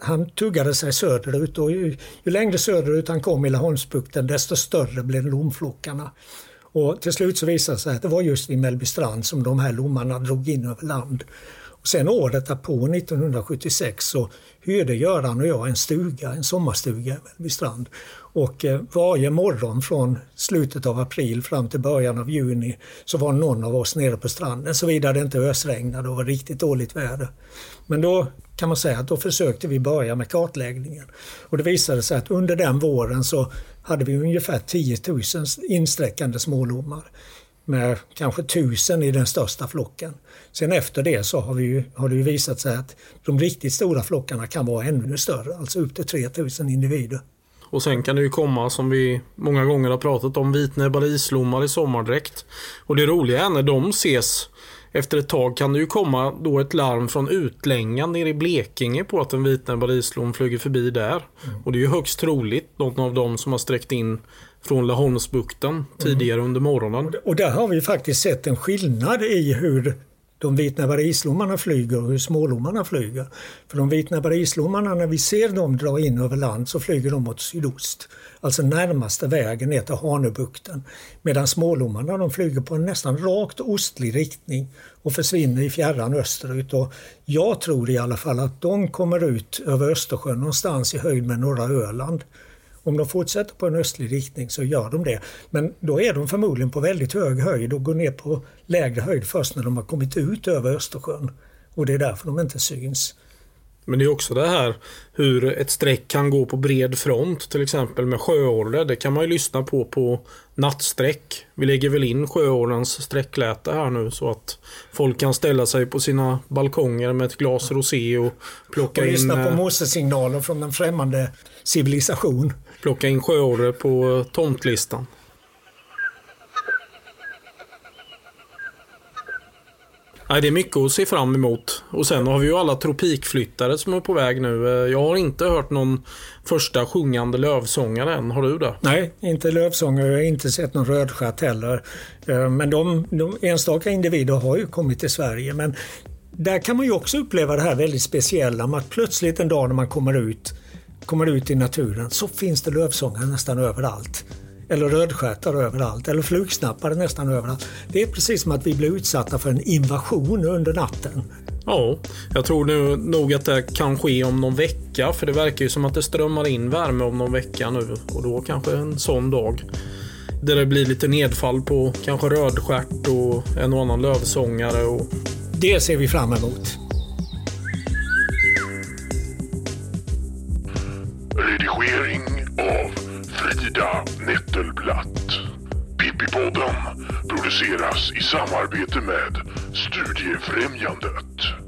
Speaker 2: Han tuggade sig söderut och ju, ju längre söderut han kom i Laholmsbukten desto större blev lomflockarna. Och till slut så visade det sig att det var just vid Mellbystrand som de här lommarna drog in över land. Och sen året därpå, 1976, så hyrde Göran och jag en stuga, en sommarstuga i Mellbystrand. Och eh, varje morgon från slutet av april fram till början av juni så var någon av oss nere på stranden, såvida det inte ösregnade och var riktigt dåligt väder. Men då kan man säga att då försökte vi börja med kartläggningen. Och det visade sig att under den våren så hade vi ungefär 10 000 insträckande smålommar med kanske tusen i den största flocken. Sen efter det så har, vi, har det visat sig att de riktigt stora flockarna kan vara ännu större, alltså upp till 3000 individer.
Speaker 3: Och sen kan det ju komma, som vi många gånger har pratat om, vitnäbbade islommar i sommardräkt. Och det roliga är när de ses efter ett tag kan det ju komma då ett larm från Utlängan nere i Blekinge på att en vitnäbbad islom flyger förbi där. Mm. Och det är ju högst troligt någon av dem som har sträckt in från Laholmsbukten tidigare mm. under morgonen.
Speaker 2: Och där har vi faktiskt sett en skillnad i hur de vitnäbbade islommarna flyger och hur smålommarna flyger. För de vitnäbbade islommarna, när vi ser dem dra in över land så flyger de mot sydost. Alltså närmaste vägen ner till Hanöbukten. Medan smålommarna de flyger på en nästan rakt ostlig riktning och försvinner i fjärran österut. Och jag tror i alla fall att de kommer ut över Östersjön någonstans i höjd med norra Öland. Om de fortsätter på en östlig riktning så gör de det. Men då är de förmodligen på väldigt hög höjd och går ner på lägre höjd först när de har kommit ut över Östersjön. Och det är därför de inte syns.
Speaker 3: Men det är också det här hur ett streck kan gå på bred front till exempel med sjöorre. Det kan man ju lyssna på på nattsträck. Vi lägger väl in sjöorrens sträckläte här nu så att folk kan ställa sig på sina balkonger med ett glas rosé och plocka och in... Och
Speaker 2: lyssna på eh, morsesignaler från en främmande civilisation.
Speaker 3: Plocka in sjöorre på tomtlistan. Nej, det är mycket att se fram emot. Och sen har vi ju alla tropikflyttare som är på väg nu. Eh, jag har inte hört någon första sjungande lövsångare än. Har du det?
Speaker 2: Nej, inte lövsångare. Jag har inte sett någon rödstjärt heller. Eh, men de, de enstaka individer har ju kommit till Sverige. Men där kan man ju också uppleva det här väldigt speciella med att plötsligt en dag när man kommer ut, kommer ut i naturen så finns det lövsångare nästan överallt eller rödstjärtar överallt eller flugsnappare nästan överallt. Det är precis som att vi blir utsatta för en invasion under natten.
Speaker 3: Ja, jag tror nu nog att det kan ske om någon vecka för det verkar ju som att det strömmar in värme om någon vecka nu och då kanske en sån dag. Där det blir lite nedfall på kanske rödstjärt och en och annan lövsångare. Och...
Speaker 2: Det ser vi fram emot.
Speaker 1: Av Frida Nettelblatt. Pippipodden produceras i samarbete med Studiefrämjandet.